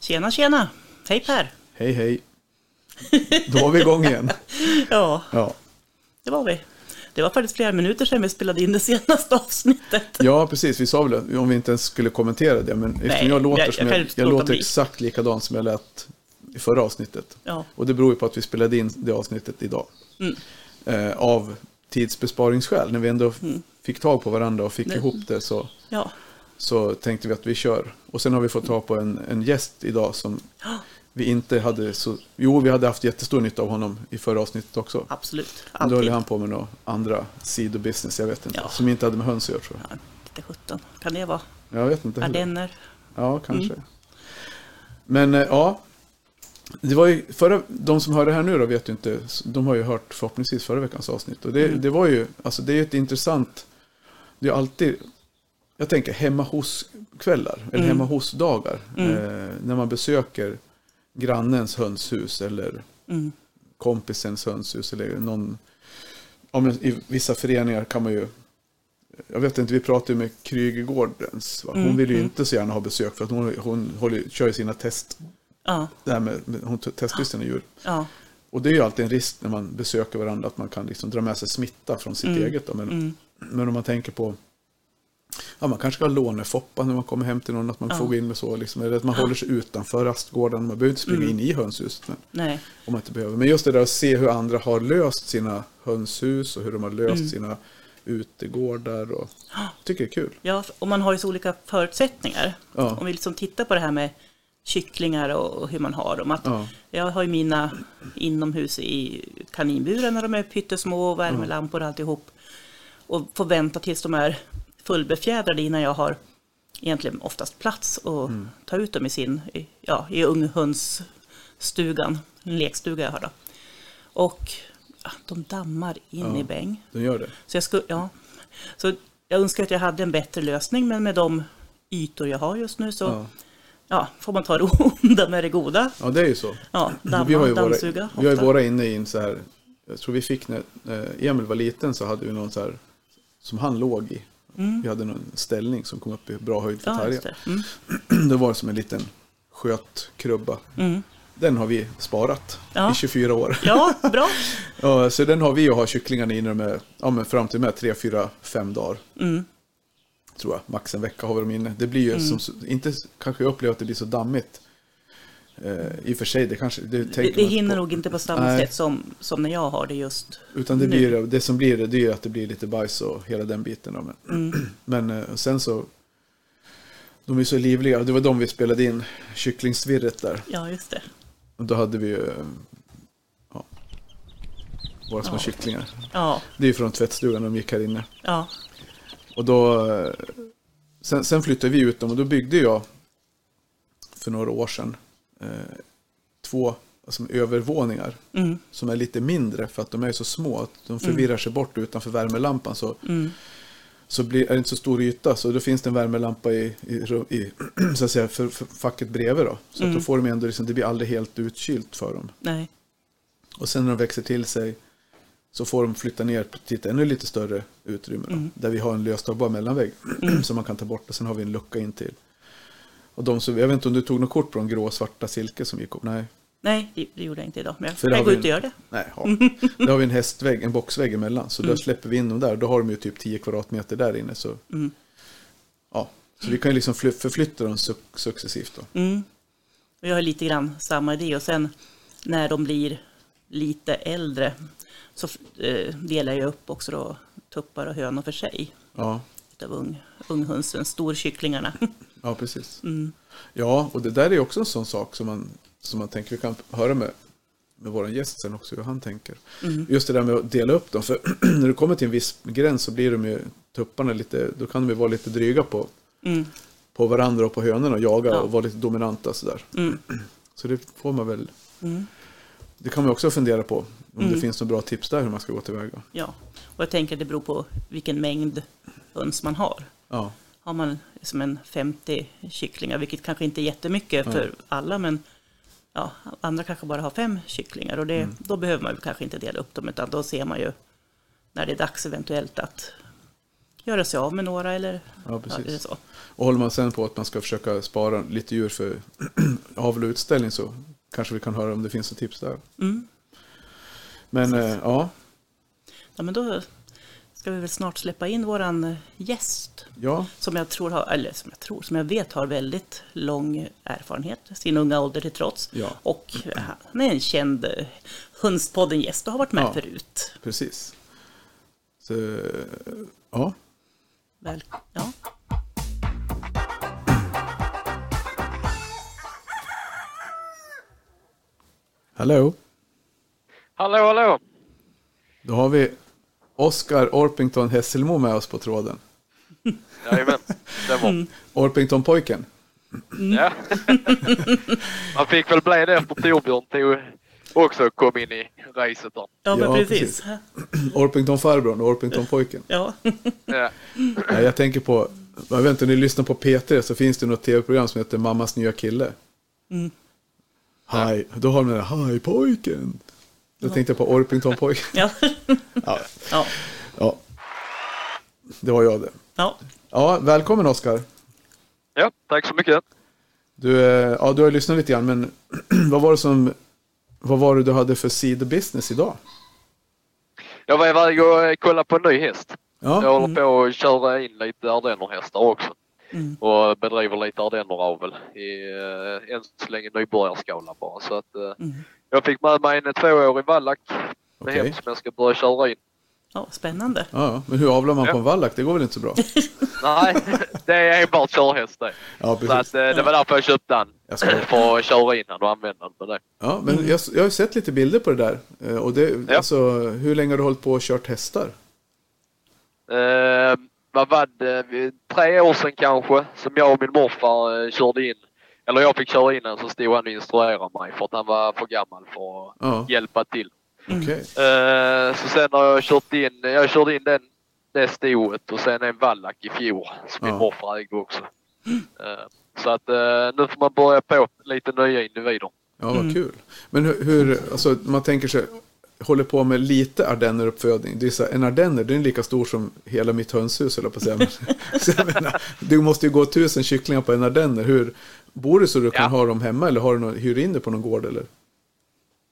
Tjena, tjena! Hej Per! Hej hej. Då var vi igång igen. Ja, Ja, det var vi. Det var faktiskt flera minuter sedan vi spelade in det senaste avsnittet. ja precis. Vi sa väl om vi inte ens skulle kommentera det. Men eftersom Nej, jag låter, jag- jag jag, jag låter bli. exakt likadant som jag lät i förra avsnittet. Ja, Och det beror ju på att vi spelade in det avsnittet idag. Mm. Eh, av tidsbesparingsskäl. När vi ändå fick tag på varandra och fick Nej. ihop det så, ja, så tänkte vi att vi kör. Och sen har vi fått tag på en, en gäst idag som Ja. Vi inte hade så... Jo, vi hade haft jättestor nytta av honom i förra avsnittet också. absolut. Men Då höll han på med några andra sidobusiness, jag vet inte. Ja. Som inte hade med höns att göra tror jag. Ja, lite 17. Kan det vara? Jag vet inte. Ardenner? Ja, kanske. Men eh, ja, det var ju förra, de som hör det här nu då vet ju inte, de har ju hört förhoppningsvis förra veckans avsnitt. Och det, Mm. det var ju, alltså det är ju ett intressant, det är alltid, jag tänker hemma hos-kvällar, eller Mm. hemma hos-dagar. Mm. Eh, när man besöker grannens hönshus eller Mm. kompisens hönshus eller någon, men i vissa föreningar kan man ju, jag vet inte, vi pratade ju med Krygegårdens, va? hon Mm, vill ju mm. inte så gärna ha besök för att hon, hon håller, kör ju sina test, Ja, det med, hon testar sina djur. ja, Och det är ju alltid en risk när man besöker varandra att man kan liksom dra med sig smitta från sitt Mm, eget. Då. Men, mm, men om man tänker på, ja man kanske ska ha lånefoppa när man kommer hem till någon, att man Ja. får gå in med så, liksom, eller att man håller sig utanför rastgården. Man behöver inte springa Mm. in i hönshuset. Men, nej, om man inte behöver. Men just det där att se hur andra har löst sina hönshus och hur de har löst Mm. sina utegårdar. Och, tycker det är kul. ja, och man har ju så olika förutsättningar. Ja. Om vi liksom tittar på det här med kycklingar och och hur man har dem. Att Ja. Jag har ju mina inomhus i kaninburen när de är pyttesmå, värmelampor och alltihop. Och får vänta tills de är fullbefjädrade innan jag har egentligen oftast plats att Mm. ta ut dem i sin, i- ja, i unghundsstugan, en lekstuga jag har då. Och ja, de dammar in Ja. i bäng. De gör det. Så jag, skulle, ja. så jag önskar att jag hade en bättre lösning, men med de ytor jag har just nu så Ja. ja, får man ta det onda med det goda. ja, det är ju så. Ja, damma, vi har ju våra, dammsuga. vi har ju våra inne i en så här, jag tror vi fick när Emil var liten så hade vi någon så här, som han låg i. Vi hade någon ställning som kom upp i bra höjd för Mm. Ja, Tarja. det. Mm. Det var som en liten skötkrubba. Mm. Den har vi sparat Ja. i 24 år. Ja, bra. Ja, så den har vi och har kycklingarna i när de är, ja, men fram till med 3, 4, 5 dagar. Mm. Tror jag, max en vecka har vi dem inne. Det blir ju Mm. som, inte kanske jag upplever att det blir så dammigt. Eh, I och för sig, det kanske, det Det, det hinner på. nog inte på samma Nej. sätt som, som när jag har det just Utan det, nu. blir, det som blir det, det är ju att det blir lite bajs och hela den biten. Då. Men, Mm. men eh, sen så, de är så livliga. Det var de vi spelade in kycklingsvirret där. Ja, just det. Och då hade vi ju, eh, ja, våra små Ja. kycklingar. Ja, Det är ju från tvättstugan de gick här inne. ja, Och då, sen, sen flyttade vi ut dem och då byggde jag för några år sedan två alltså, övervåningar mm, som är lite mindre för att de är så små att de förvirrar sig bort utanför värmelampan. Så, mm, så blir, är det inte så stor yta så då finns det en värmelampa i, i, i så att säga, för, för facket bredvid. Då. Så att Mm. då får de ändå, liksom, det blir aldrig helt utkylt för dem. nej, Och sen när de växer till sig så får de flytta ner till ett ännu lite större utrymme. Då, Mm. Där vi har en löstagbar mellanvägg som man kan ta bort och sen har vi en lucka in till. Och de som, jag vet inte om du tog något kort på de grå och svarta silke som gick upp? Nej, nej, det gjorde jag inte idag. Men jag kan gå ut och göra det. nej ja. Där har vi en hästvägg, en boxvägg emellan. Så där släpper vi in dem där. Då har de ju typ 10 kvadratmeter där inne. Så, Mm. ja. så vi kan ju liksom fly- förflytta dem suc- successivt. Då. Mm. Och jag har lite grann samma idé. Och sen när de blir lite äldre så eh, delar jag upp också då tuppar och hönor för sig. Ja, Utav ung, unghönsen, storkycklingarna. ja, precis. Mm. Ja, och det där är också en sån sak som man, som man tänker, vi kan höra med, med vår gäst sen också hur han tänker. Mm. Just det där med att dela upp dem, för när du kommer till en viss gräns så blir de ju tupparna lite, då kan de ju vara lite dryga på, Mm. på varandra och på hönorna och jaga Ja. och vara lite dominanta sådär. Mm. Så det får man väl Mm. det kan man också fundera på. Om Mm. det finns några bra tips där hur man ska gå tillväga. Ja, och jag tänker att det beror på vilken mängd höns man har. Ja, Har man som en 50 kycklingar, vilket kanske inte är jättemycket för alla, men ja, andra kanske bara har fem kycklingar och det, Mm. då behöver man ju kanske inte dela upp dem, utan då ser man ju när det är dags eventuellt att göra sig av med några eller ja ja, precis. eller så. Och håller man sen på att man ska försöka spara lite djur för avel och utställning så kanske vi kan höra om det finns några tips där. Mm. Men eh, ja, Ja, men då ska vi väl snart släppa in våran eh, gäst. ja, Som jag tror har, eller som jag tror, som jag vet har väldigt lång erfarenhet, sin unga ålder till trots. Ja. Och eh, han är en känd eh, Hundspodden-gäst och har varit med Ja. förut. precis. Så, eh, ja, Väl, ja. hallå. Hallå, hallå! Då har vi Oskar Orpington Hesselmo med oss på tråden. Jajamän, det var. Orpington-pojken. Ja. Man fick väl bli det efter Torbjörn tog också kom in i racet där. ja, men Ja, precis. Orpington-farbrorn och Orpington-pojken. Ja. Ja. Ja, jag tänker på, jag vet inte, om ni lyssnar på P3 så finns det något tv-program som heter Mammas nya kille. Mm. Hi, då har de den där, Hi pojken. Då tänkte jag på Orpington-pojken. Ja. Ja, ja. ja, det var jag det. ja. Ja, välkommen Oskar. ja, tack så mycket. Du, eh, ja, du har lyssnat lite grann, men vad var det som, vad var det du hade för sidobusiness idag? Jag var iväg och kollade på en ny häst. Jag Ja, håller på att köra in lite ardennerhästar också. Mm. Och bedriver lite ardenneravel i eh, än så länge nybörjarskala bara. Så att eh, Mm. Jag fick med mig en tvåårig vallack med hem som jag ska börja köra in. ja, spännande. ja, men hur avlar man Ja. på en vallack? Det går väl inte så bra? Nej, det är enbart körhäst det. Ja, Så att, eh, det var därför jag köpte den. Jag ska- För att köra in den och använda den det. Ja, men jag, jag har sett lite bilder på det där. Eh, Och det, Ja. alltså, hur länge har du hållit på och kört hästar? Eh, vad var det? Tre år sedan kanske som jag och min morfar eh, körde in. Eller jag fick köra in den så stod han och instruerade mig för att han var för gammal för att Ja, hjälpa till. okej. Eh, så sen har jag kört in, jag körde in den, det stoet och sen en vallack i fjol som min Ja. morfar ägde också. Eh, så att eh, nu får man börja på lite nya individer. Ja, vad kul. Men hur, hur, alltså man tänker sig, håller på med lite ardenneruppfödning. Det är så, här, en ardenner, den är lika stor som hela mitt hönshus, eller på att säga. Men, menar, du måste ju gå tusen kycklingar på en ardenner. Hur, bor du så du kan Ja. ha dem hemma eller har du någon, hyr in det på någon gård? Eller?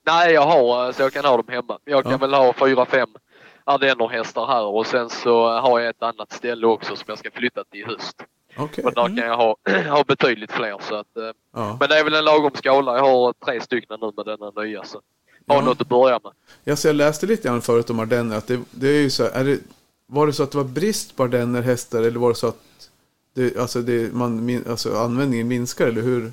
Nej, jag har så jag kan ha dem hemma. Jag kan Ja. väl ha fyra, fem ardennerhästar här och sen så har jag ett annat ställe också som jag ska flytta till i höst. Okej. Och där kan jag ha, ha betydligt fler. Så att, eh, Ja. men det är väl en lagom skala. Jag har tre stycken nu med denna nya. Så har Ja. något att börja med. Ja, så jag läste lite grann förut om ardenner. Att det, det är ju så här, är det, var det så att det var brist på ardennerhästar eller var det så att det, alltså det, man, alltså användningen minskar eller hur?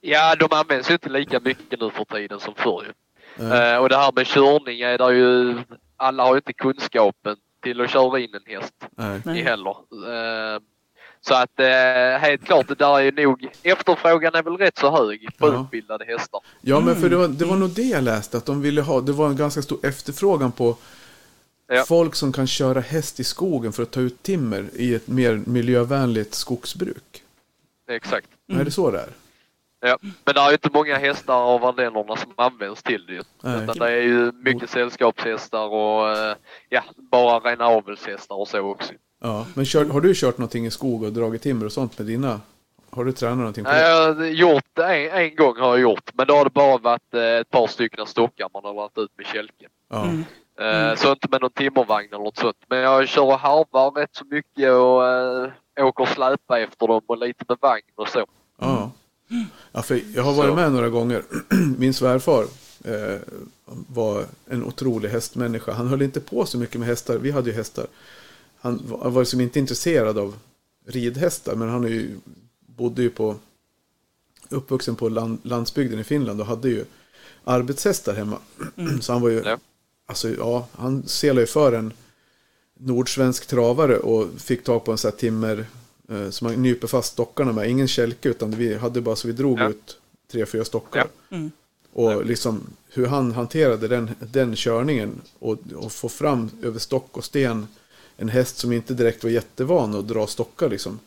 Ja, de används ju inte lika mycket nu för tiden som förr Eh, och det här med körning är det ju... Alla har ju inte kunskapen till att köra in en häst. Nej. i heller. Eh, så att eh, helt klart, det där är ju nog... Efterfrågan är väl rätt så hög på Ja. utbildade hästar. Ja, men för det var, det var nog det jag läste, att de ville ha, det var en ganska stor efterfrågan på Ja. folk som kan köra häst i skogen för att ta ut timmer i ett mer miljövänligt skogsbruk. Exakt. Är det så det är? Ja. Men det är ju inte många hästar av ardennerna som används till det. Nej. Utan det är ju mycket sällskapshästar och eh, ja, bara rena avelshästar och så också. Ja, men kör, har du kört någonting i skog och dragit timmer och sånt med dina? Har du tränat någonting på Nej, det? Jag har gjort det en, en gång har jag gjort, men då har det bara varit eh, ett par stycken stockar man har lagt ut med kälken. Ja. Mm. Eh, Så inte med någon timmervagn eller något sånt. Men jag kör och harvar rätt så mycket och eh, åker släpa efter dem och lite med vagn och så. Ja. ja, för jag har varit Så. med några gånger. Min svärfar eh, var en otrolig hästmänniska. Han höll inte på så mycket med hästar. Vi hade ju hästar. Han var, var liksom inte intresserad av ridhästar. Men han är ju, bodde ju på uppvuxen på land, landsbygden i Finland och hade ju arbetshästar hemma. Så han var ju, Ja. Alltså ja, han selade ju för en nordsvensk travare och fick tag på en sån här timmer eh, som man nyper fast stockarna med. Ingen kälke utan vi hade bara så vi drog Ja. ut tre, fyra stockar. Ja. Mm. Och liksom hur han hanterade den, den körningen och, och få fram över stock och sten en häst som inte direkt var jättevan att dra stockar liksom.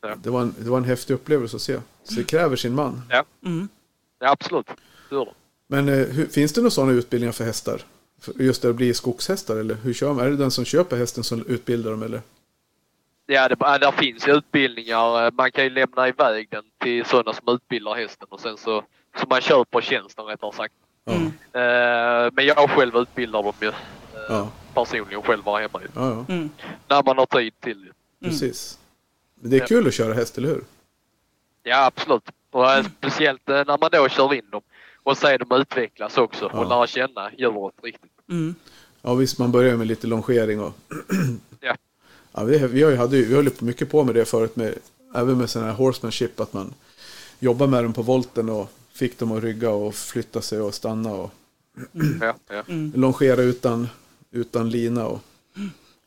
Ja. Det, var en, det var en häftig upplevelse att se. Så det kräver sin man. Ja, Mm. ja absolut. Det gör det. Men eh, hur, finns det några sådana utbildningar för hästar? Just det blir skogshästar eller hur kör man? Är det den som köper hästen som utbildar dem eller? Ja, det, där finns ju utbildningar. Man kan ju lämna iväg den till sådana som utbildar hästen och sen så, så man köper tjänsten rättare sagt. Mm. Eh, men jag själv utbildar dem ju. Eh, ja, Personligen själv var hemma ju. ja, ja Mm. När man har tid till det. precis. Men det är Ja. kul att köra häst, eller hur? Ja, absolut. Och eh, speciellt när man då kör in dem och ser dem utvecklas också Ja. och lära känna djuret riktigt. Mm. Ja visst, man börjar med lite longering och... Ja. ja, vi, vi, har ju, hade, vi höll mycket på med det förut, med, även med sådana här horsemanship, att man jobbar med dem på volten och fick dem att rygga och flytta sig och stanna och Ja, ja. longera utan, utan lina. Och,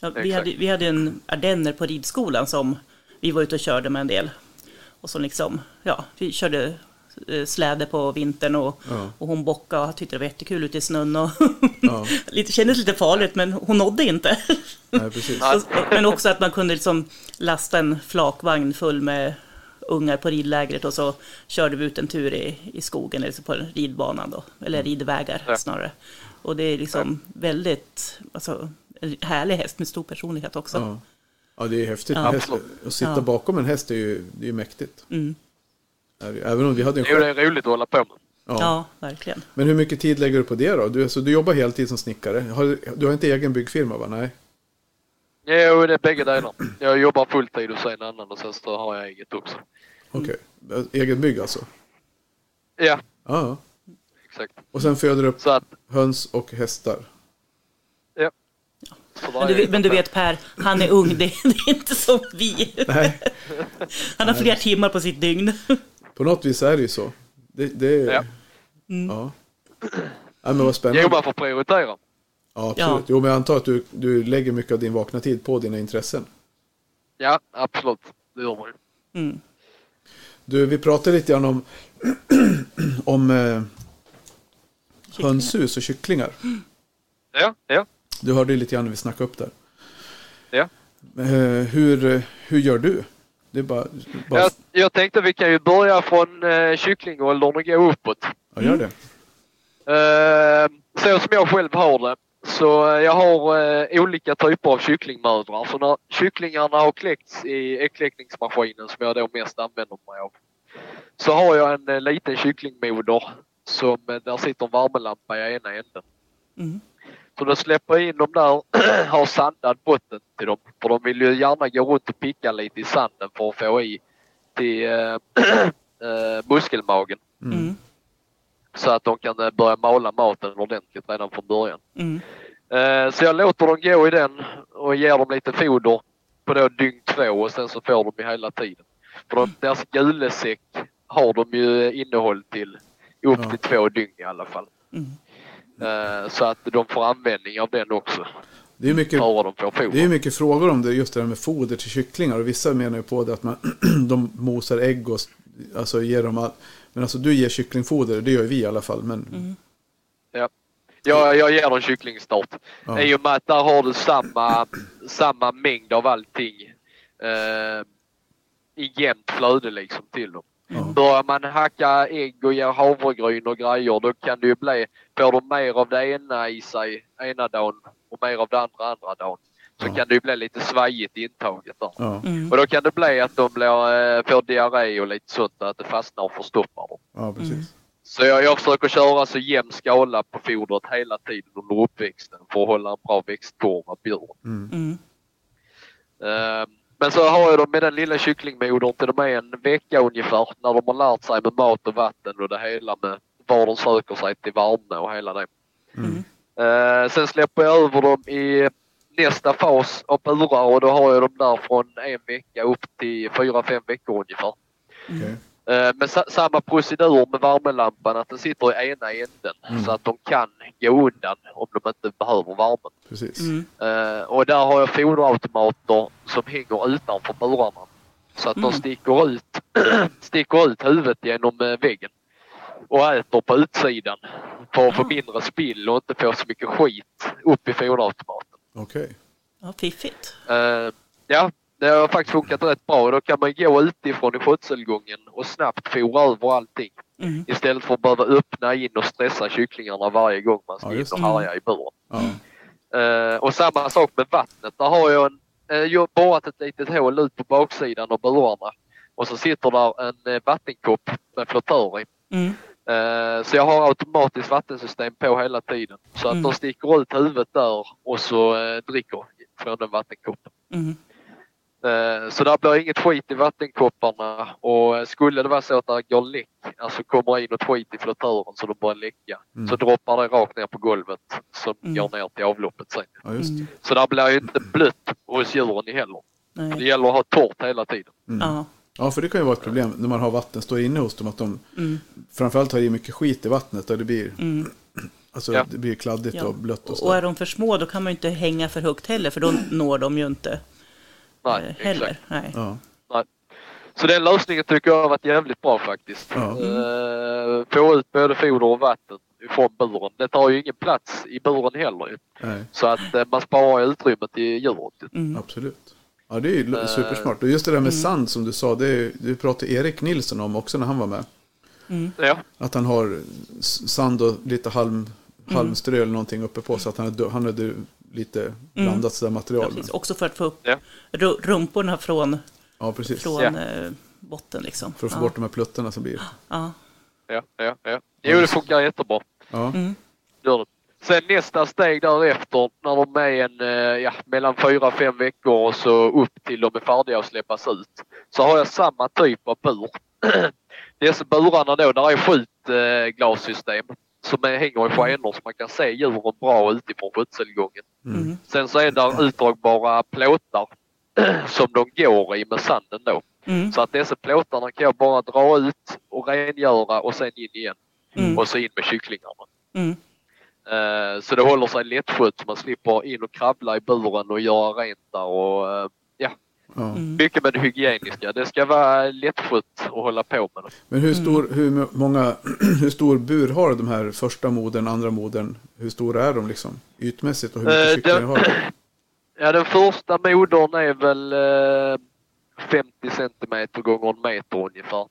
Ja, vi, hade, vi hade en ardenner på ridskolan som vi var ute och körde med en del. Och så liksom, ja, vi körde släde på vintern och, Ja. och hon bockade och tyckte det var jättekul ute i snön. Och Ja. lite, kändes lite farligt men hon nådde inte. nej, precis. Nej. Och- men också att man kunde liksom lasta en flakvagn full med ungar på ridlägret och så körde vi ut en tur i, i skogen, eller så på ridbanan då, eller ridvägar Ja. snarare. Och det är liksom väldigt, alltså, en härlig häst med stor personlighet också. Ja. ja, det är häftigt. Ja. häst. Att sitta Ja. bakom en häst är ju, det är mäktigt. Mm. Även om vi hade en Jo, det själv. är roligt att hålla på med. Ja. Ja, verkligen. Men hur mycket tid lägger du på det då? Du, alltså, du jobbar heltid som snickare. Har, du har inte egen byggfirma va? Nej. Jo, det är bägge delar. Jag jobbar fulltid hos en annan och sen så har jag eget också. Okej. Egen bygg alltså? Ja, Ja, exakt. Och sen föder du upp att, höns och hästar. ja. Men du, men du vet Per, han är ung, det, det är inte som vi. Nej, Han har fler timmar på sitt dygn. På något vis är det ju så. Det, det är... Ja. Ja. Ja, men vad Jo, spännande. man får prioritera. Ja, absolut. Ja. Jo, men jag antar att du, du lägger mycket av din vakna tid på dina intressen. Ja, absolut. Det gör man ju. Mm. Du, vi pratade lite grann om, om eh, hönshus och kycklingar. Ja, ja, Du hörde ju lite grann när vi snackade upp där. ja. Eh, hur, hur gör du? Det är bara... bara Jag, jag tänkte vi kan ju börja från eh, kycklingåldern och gå uppåt. ja, gör det. Eh, så som jag själv har det. Så eh, jag har eh, olika typer av kycklingmödrar. Så när kycklingarna har kläckts i äggkläckningsmaskinen som jag då mest använder mig av. Så har jag en eh, liten kycklingmoder som eh, där sitter en värmelampa i ena änden. Mm. Så då släpper in dem där, har sandad botten till dem. För de vill ju gärna gå runt och picka lite i sanden för att få i till eh, muskelmagen. Mm. Så att de kan eh, börja mala maten ordentligt redan från början. Mm. Eh, Så jag låter dem gå i den och ger dem lite foder på då dygn två och sen så får de ju hela tiden. För de, deras gulesäck har de ju innehåll till upp Ja. till två dygn i alla fall. Mm. Eh, Så att de får användning av den också Det är mycket, det är mycket frågor om det, just det här med foder till kycklingar. Och vissa menar ju på det att man, de mosar ägg och alltså ger dem all, Men alltså du ger kycklingfoder, det gör ju vi i alla fall. Men Mm. Ja. Jag, jag ger dem kycklingstart. Ja. I och med att där har du samma, samma mängd av allting eh, i jämnt flöde liksom till dem. Ja. Börjar man hacka ägg och ge havregryn och grejer då kan det ju bli, får de mer av det ena i sig ena dagen och mer av det andra andra dagen så Ja. kan det ju bli lite svajigt i intaget där. Ja, Mm. Och då kan det bli att de blir, eh, får diarré och lite sånt att det fastnar och förstoppar dem. ja precis. Mm. Så jag, jag försöker köra så jämn skala på fodret hela tiden under uppväxten för att hålla en bra växtkurva på djuren. Mm. Mm. Men så har jag dem med den lilla kycklingmodern till de är en vecka ungefär när de har lärt sig med mat och vatten och det hela med var de söker sig till värme och hela det. Mm. Eh, sen släpper jag över dem i nästa fas av burar och då har jag dem där från en vecka upp till fyra, fem veckor ungefär. Okej. Eh, Men sa- samma procedur med värmelampan, att den sitter i ena änden Mm. så att de kan gå undan om de inte behöver värmen. Precis. Mm. Eh, och där har jag foderautomater som hänger utanför burarna. Så att Mm. de sticker ut, sticker ut huvudet genom eh, väggen. och äter på utsidan för att få mindre spill och inte få så mycket skit upp i foderautomaten. Okej. Ja, fiffigt. Ja, det har faktiskt funkat rätt bra. Då kan man gå utifrån i skötselgången och snabbt fora över allting. Mm. Istället för att behöva öppna in och stressa kycklingarna varje gång man ska Ja, in och det. härja i buren. Ja. Eh, och samma sak med vattnet. Där har jag en, eh, jag har borrat ett litet hål ut på baksidan av burarna. Och så sitter där en eh, vattenkopp med flottör i. Mm. Eh, så jag har automatiskt vattensystem på hela tiden. Så att Mm. de sticker ut huvudet där och så dricker från den vattenkoppen. Eh, Så där blir inget skit i vattenkopparna och eh, skulle det vara så att det går läck, alltså kommer in något skit i flottören så de börjar läcka, Mm. så droppar det rakt ner på golvet som Mm. går ner till avloppet sen. ja, just det. Mm. Så där blir ju inte blött hos djuren i heller. Det Nej. gäller att ha torrt hela tiden. Mm. Ja. För det kan ju vara ett problem när man har vatten står inne hos dem. Att de Mm. framförallt har i mycket skit i vattnet och det blir, Mm. alltså, Ja. det blir kladdigt Ja. och blött och Och så. är de för små då kan man ju inte hänga för högt heller för då når de ju inte Nej, heller. exakt. Nej. Ja. Så den lösningen tycker jag har varit jävligt bra faktiskt. Ja. Eh, få ut både foder och vatten från buren. Det tar ju ingen plats i buren heller. Nej, Så att eh, man sparar utrymme till djuret. ju. Mm. absolut. Ja, det är ju Eh, supersmart. Och just det där med mm. sand som du sa, det, är, det pratade Erik Nilsson om också när han var med. Mm. Ja, Att han har sand och lite halm, Mm. halmströ eller någonting uppe på så att han hade, han hade lite blandat sådär Ja, material. precis. Också för att få upp Ja. ru- rumporna från, Ja, precis. från Ja. eh, botten. Liksom. För att få ja. bort de här pluttarna som blir. Ja. ja, ja. ja. Jo, det funkar jättebra. Ja, Mm. Gör det. Sen nästa steg därefter när de är en, eh, ja, mellan fyra fem veckor och så upp till de är färdiga att släppas ut. Så har jag samma typ av bur. Dessa burarna då, där är skjutglassystem som är, hänger i skenor så man kan se djuren bra utifrån skötselgången. Mm. Sen så är där utdragbara plåtar som de går i med sanden då. Mm. Så att dessa plåtarna kan jag bara dra ut och rengöra och sen in igen. Mm. Och så in med kycklingarna. Mm. Eh, Så det håller sig lättskött så man slipper in och kravla i buren och göra rent där och ja, ja. Mm. mycket med det hygieniska. Det ska vara lättskött att hålla på med det. Men hur stor, Mm. hur många, hur stor bur har de här första modern, andra modern? Hur stora är de liksom? Ytmässigt och hur mycket Eh, kycklingar har de? Ja, den första modern är väl eh, 50 centimeter gånger en meter ungefär.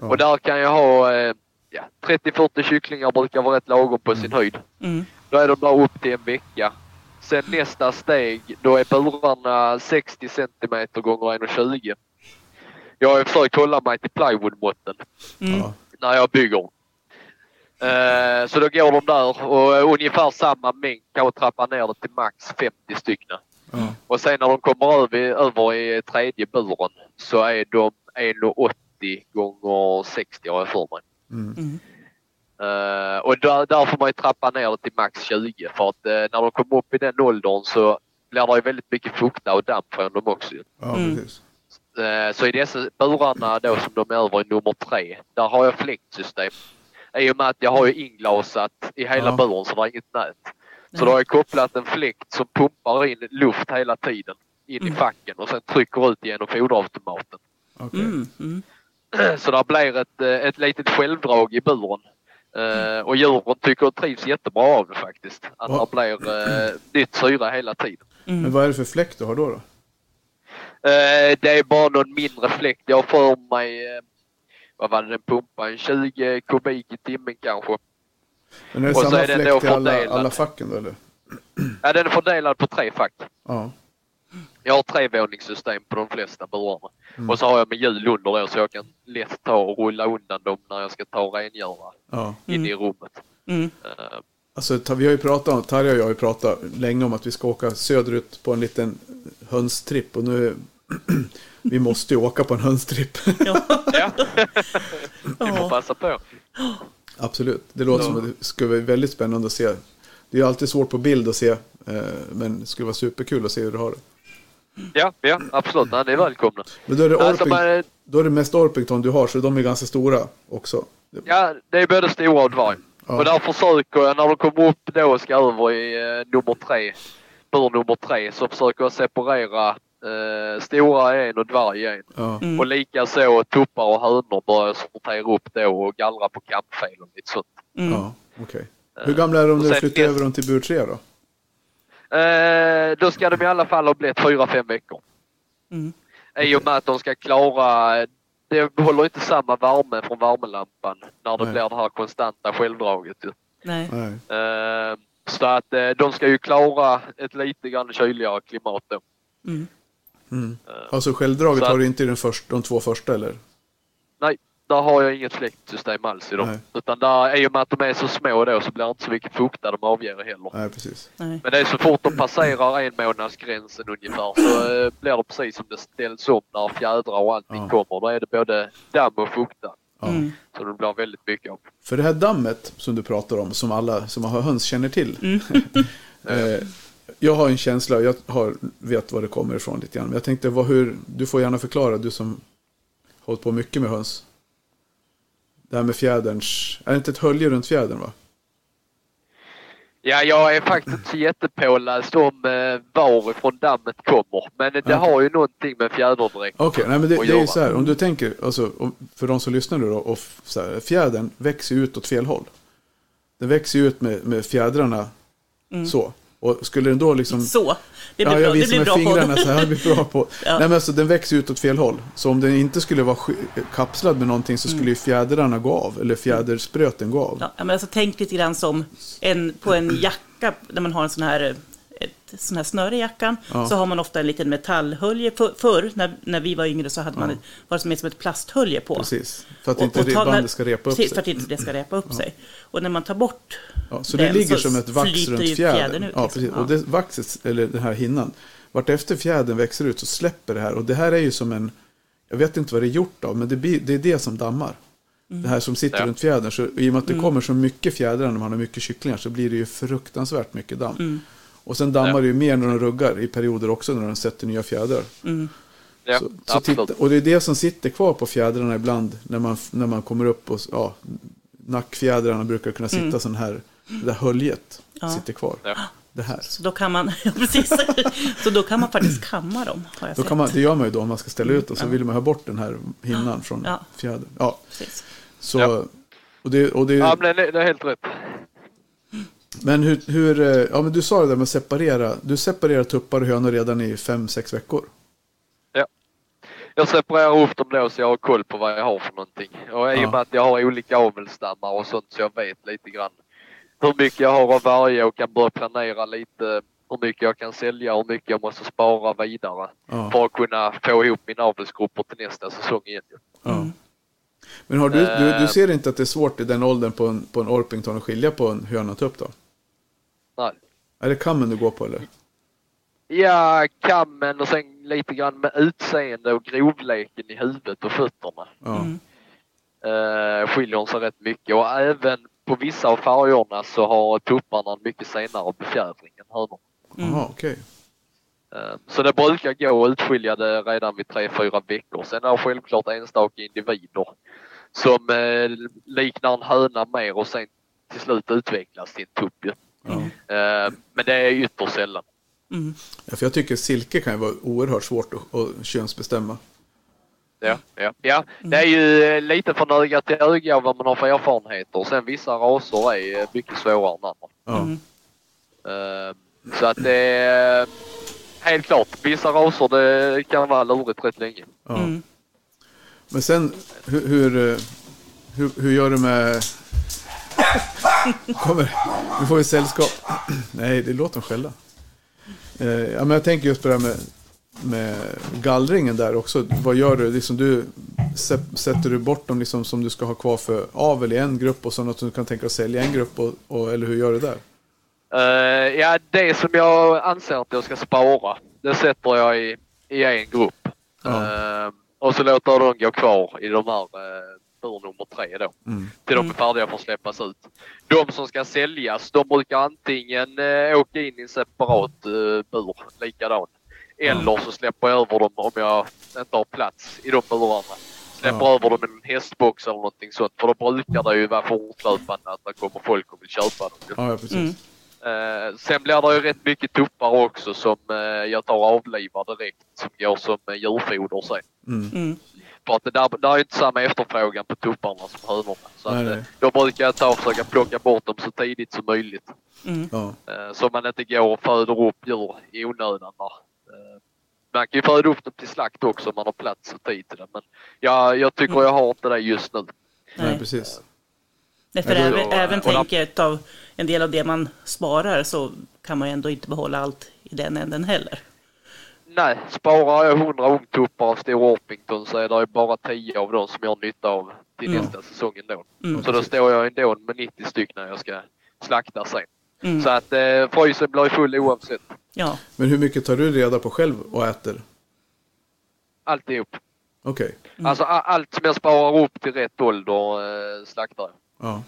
Ja. Och där kan jag ha eh, ja, 30-40 kycklingar brukar vara rätt lagom på sin höjd. Mm. Då är de där upp till en vecka. Sen nästa steg, då är burarna 60 centimeter gånger 1,20. Jag har försökt hålla mig till plywoodmåtten Mm. När jag bygger. Eh, så då går de där och ungefär samma mängd kan jag trappa ner det till max 50 stycken. Ja. Och sen när de kommer över, över i tredje buren så är de 1,80 gånger 60 har jag för mig. Mm. Eh, och där, där får man ju trappa ner det till max 20 för att eh, när de kommer upp i den åldern så blir det ju väldigt mycket fukta och damp från dem också. ja, Mm. precis. Eh, så i dessa burarna då som de är över i nummer tre, där har jag fläktsystem. I och med att jag har ju inglasat i hela Ja. buren så det är inget nät. Så Nej. då har jag kopplat en fläkt som pumpar in luft hela tiden in i Mm. facken och sen trycker ut genom foderautomaten. Okej. Mm. Mm. Så det blir ett, ett litet självdrag i buren. Eh, och djuren tycker och trivs jättebra av det faktiskt. Att det blir eh, nytt syre hela tiden. Men Mm. vad är det för fläkt du har då? då? Eh, det är bara någon mindre fläkt. Jag för mig, vad var det den pumpade, en 20 kubik i timmen kanske. Men är det Och så samma är fläkt i alla, alla facken då eller? Ja, den är fördelad på tre fack. Ja. Jag har trevåningssystem på de flesta burarna. Mm. Och så har jag med hjul under då så jag kan lätt ta och rulla undan dem när jag ska ta och rengöra ja. in i rummet. Mm. Eh, Alltså, vi har ju pratat om, Tarja och jag har ju pratat länge om att vi ska åka söderut på en liten hönstripp och nu vi måste ju åka på en hönstripp. Ja. ja, vi får Ja. passa på. Absolut, det låter som att det skulle vara väldigt spännande att se. Det är ju alltid svårt på bild att se, eh, men det skulle vara superkul att se hur du har det. Ja, ja absolut. Nej, ni är välkomna. Men då är det, Alltså, Orping, man, då är det mest Orpington du har, så de är ganska stora också. ja, det är både stora och dvärg. Ja. Och där försöker jag, när de kommer upp då och ska över i eh, nummer tre, bur nummer tre, så försöker jag separera Eh, stora är en och dvärg är en. Ja. Mm. Och likaså tuppar och hönor börjar sortera upp då och gallra på kampfel och lite sånt. Mm. Ja, okej. Hur gamla är de när du flyttar finns- över dem till bur 3 då? Eh, då ska de i alla fall ha blivit 4-5 veckor. Mm. I och med att de ska klara... Det behåller inte samma värme från värmelampan när det Nej. blir det här konstanta självdraget. ju. Nej. Eh, så att eh, de ska ju klara ett lite grann kyligare klimat då. Mm. Mm. Alltså självdraget Så har du inte i den först, de två första eller? Nej, där har jag inget fläktsystem alls i dem. Nej. Utan där, i och med att de är så små då så blir det inte så mycket fukta de avger heller. Nej, precis. Nej. Men det är så fort de passerar en månadsgränsen ungefär så eh, blir det precis som det ställs om när fjädrar och allting Ja. kommer. Då är det både damm och fukta. Ja. Mm. Så det blir väldigt mycket av. För det här dammet som du pratar om, som alla som har höns känner till. Mm. eh, jag har en känsla, jag har, vet var det kommer ifrån lite grann. Men jag tänkte, vad, hur, du får gärna förklara, du som hållit på mycket med höns. Det här med fjäderns, är det inte ett hölje runt fjädern va? Ja, jag är faktiskt inte så jättepåläst om eh, varifrån dammet kommer. Men det Okej. har ju någonting med fjäderdräkt Okej, nej men det, det är ju så här, om du tänker, alltså, för de som lyssnar nu då, och så här, fjädern växer ut åt fel håll. Den växer ut med, med fjädrarna så. Och skulle den då liksom... Så, det blir ja, jag visar med bra fingrarna så här, blir bra på. Ja. Nej men alltså den växer ut åt fel håll. Så om den inte skulle vara kapslad med någonting så skulle ju fjädrarna gå av. Eller fjäderspröten gå av. Ja, men alltså, tänk lite grann som en, på en jacka, när man har en sån här, ett sån här snöre i jackan, Ja. så har man ofta en liten metallhölje. För, förr, när, när vi var yngre, så hade man ett, var det som, ett plasthölje på. Precis. För att Och- inte och bandet ska repa upp precis, sig. för att inte det ska repa upp sig. Och när man tar bort Ja, så det den ligger så som ett vax flyter runt fjädern. fjädern ut, ja, liksom. precis. Ja. Och det vaxet, eller den här hinnan, vartefter fjädern växer ut så släpper det här. Och det här är ju som en, jag vet inte vad det är gjort av, men det, blir, det är det som dammar. Mm. Det här som sitter Ja. runt fjädern. Så I och med att det kommer så mycket fjädrar när man har mycket kycklingar så blir det ju fruktansvärt mycket damm. Mm. Och sen dammar Ja. det ju mer när de ruggar i perioder också när de sätter nya fjädrar. Ja, så, så titta, och det är det som sitter kvar på fjädrarna ibland när man, när man kommer upp och ja, nackfjädrarna brukar kunna sitta sån här, det där höljet Mm. Ja. sitter kvar. Ja. Det här. Så då kan man, precis. Så då kan man faktiskt kamma dem, har jag Då sett. kan man, det gör man ju då om man ska ställa ut dem. Så vill man ha bort den här hinnan från Ja. fjädern. Ja, Precis. så. Och det, och det, Ja, men det, det är helt rätt. Men hur, hur, eh, ja men du sa det där med att separera. Du separerar tuppar och hönor redan i fem sex veckor. Ja. Jag separerar upp dem då så jag har koll på vad jag har för någonting. Och i Ja. och med att jag har olika avelsstammar och sånt så jag vet lite grann hur mycket jag har av varje och kan börja planera lite hur mycket jag kan sälja och hur mycket jag måste spara vidare Ja. för att kunna få ihop mina avelsgrupper till nästa säsong igen. Ja. Men har du, du, du Eh. ser inte att det är svårt i den åldern på en, på en Orpington att skilja på en höna och tupp då? Nej. Är det kammen du går på eller? Ja, kammen och sen lite grann med utseende och grovleken i huvudet och fötterna. Ja. Mm. eh, skiljer hon sig rätt mycket och även på vissa av färgerna så har tupparna mycket senare befjädring än hönor. Jaha, okej. Eh, Så det brukar gå att utskilja det redan vid 3-4 veckor. Sen är det självklart enstaka individer som eh, liknar en höna mer och sen till slut utvecklas till en tupp. Eh, Men det är ytterst sällan. Mm. Ja, för jag tycker silke kan ju vara oerhört svårt att, att könsbestämma. Ja, ja, ja. Det är ju eh, lite från öga till öga vad man har för erfarenheter. Sen vissa raser är eh, mycket svårare än andra. Mm. Eh, Så att det är helt klart, vissa raser det kan vara lurigt rätt länge. Ja. Mm. Men sen, hur, hur, eh, hur, hur gör du med... Kommer, nu får vi sällskap. Nej, det låter dem skälla. Eh, ja, men jag tänker just på det här med, med gallringen där också. Vad gör du? Liksom du sä- sätter du bort dem liksom som du ska ha kvar för avel i en grupp och så något som du kan tänka dig att sälja i en grupp? Och, och, eller hur gör du där? Eh, ja, det som jag anser att jag ska spara, det sätter jag i, i en grupp. Ja. Eh, och så låter jag dem gå kvar i de här uh, bur nummer tre då. Mm. Till de är färdiga för att släppas ut. De som ska säljas, de brukar antingen uh, åka in i en separat uh, bur, likadan. Eller så släpper jag över dem om jag inte har plats i de burarna. Släpper Ja. över dem i en hästbox eller någonting sånt. För då brukar det ju vara fortlöpande att det kommer folk och vill köpa dem. Ja, ja precis. Mm. Eh, sen blir det ju rätt mycket tuppar också som eh, jag tar och avlivar direkt som går som eh, djurfoder sen. Mm. Mm. För att det där, där är inte samma efterfrågan på tupparna som hönorna. Så Nej, att, nej. eh, då brukar jag ta och försöka plocka bort dem så tidigt som möjligt. Mm. Ja. Eh, så man inte går och föder upp djur i onödan. Där. Eh, man kan ju föda upp dem till slakt också om man har plats och tid till det. Men jag, jag tycker Mm. jag har inte det just nu. Nej, Nej. precis. Nej, för Ja, då- även, även då- tänket av en del av det man sparar så kan man ju ändå inte behålla allt i den änden heller. Nej, sparar jag 100 ungtuppar av Stora Orpington så är det bara 10 av dem som jag har nytta av till Mm. nästa säsong ändå. Mm. Så då står jag ändå med 90 stycken när jag ska slakta sen. Mm. Så att eh, frysen blir full oavsett. Ja, Men hur mycket tar du reda på själv och äter? Alltihop. Okej. Mm. Alltså allt som jag sparar upp till rätt ålder eh, slaktar jag. Ja.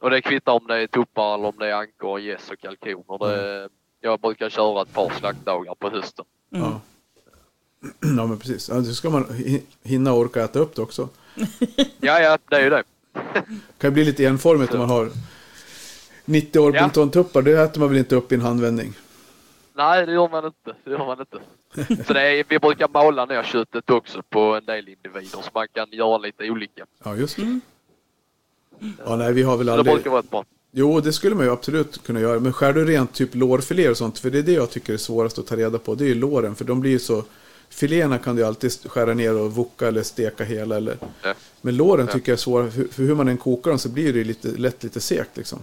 Och det kvittar om det är tuppar eller om det är ankor, gäss och kalkoner. Det, jag brukar köra ett par slaktdagar på hösten. Mm. Ja. ja, men precis. Ja, då ska man hi- hinna och orka äta upp det också. Ja, ja, det är ju det. kan ju bli lite enformigt om man har 90 Orpington-tuppar. Det äter man väl inte upp i en handvändning? Nej, det gör man inte. Det gör man inte. Så det är, vi brukar mala ner köttet också på en del individer så man kan göra lite olika. Ja, just det. Mm. Ja, nej, vi har väl det aldrig... brukar vara rätt bra. Jo, det skulle man ju absolut kunna göra. Men skär du rent typ lårfiléer och sånt, för det är det jag tycker är svårast att ta reda på. Det är ju låren, för de blir ju så... Filéerna kan du ju alltid skära ner och voka eller steka hela. Eller... Ja. Men låren Ja. tycker jag är svåra, för hur man än kokar dem så blir det ju lite, lätt lite segt liksom.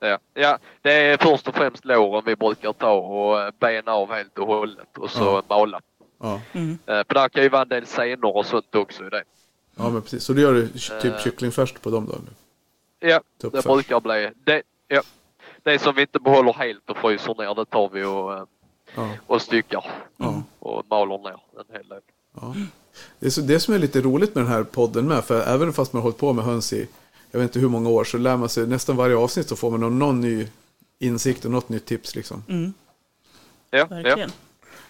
Ja. ja, det är först och främst låren vi brukar ta och eh, bena av helt och hållet och så Ja. mala. Ja, Mm. Eh, För där kan ju vara en del senor och sånt också i det. Ja men precis. Så du gör du typ Eh. kycklingfärs på dem då? eller? Ja, det brukar bli. Det, ja. det som vi inte behåller helt och fryser ner, det tar vi och, eh, Ja, och styckar ja, och maler ner en hel del. ja. Det är så, det som är lite roligt med den här podden med, för även fast man har hållit på med höns i jag vet inte hur många år så lär man sig nästan varje avsnitt så får man någon, någon ny insikt och något nytt tips liksom. Mm. Ja, ja. Verkligen.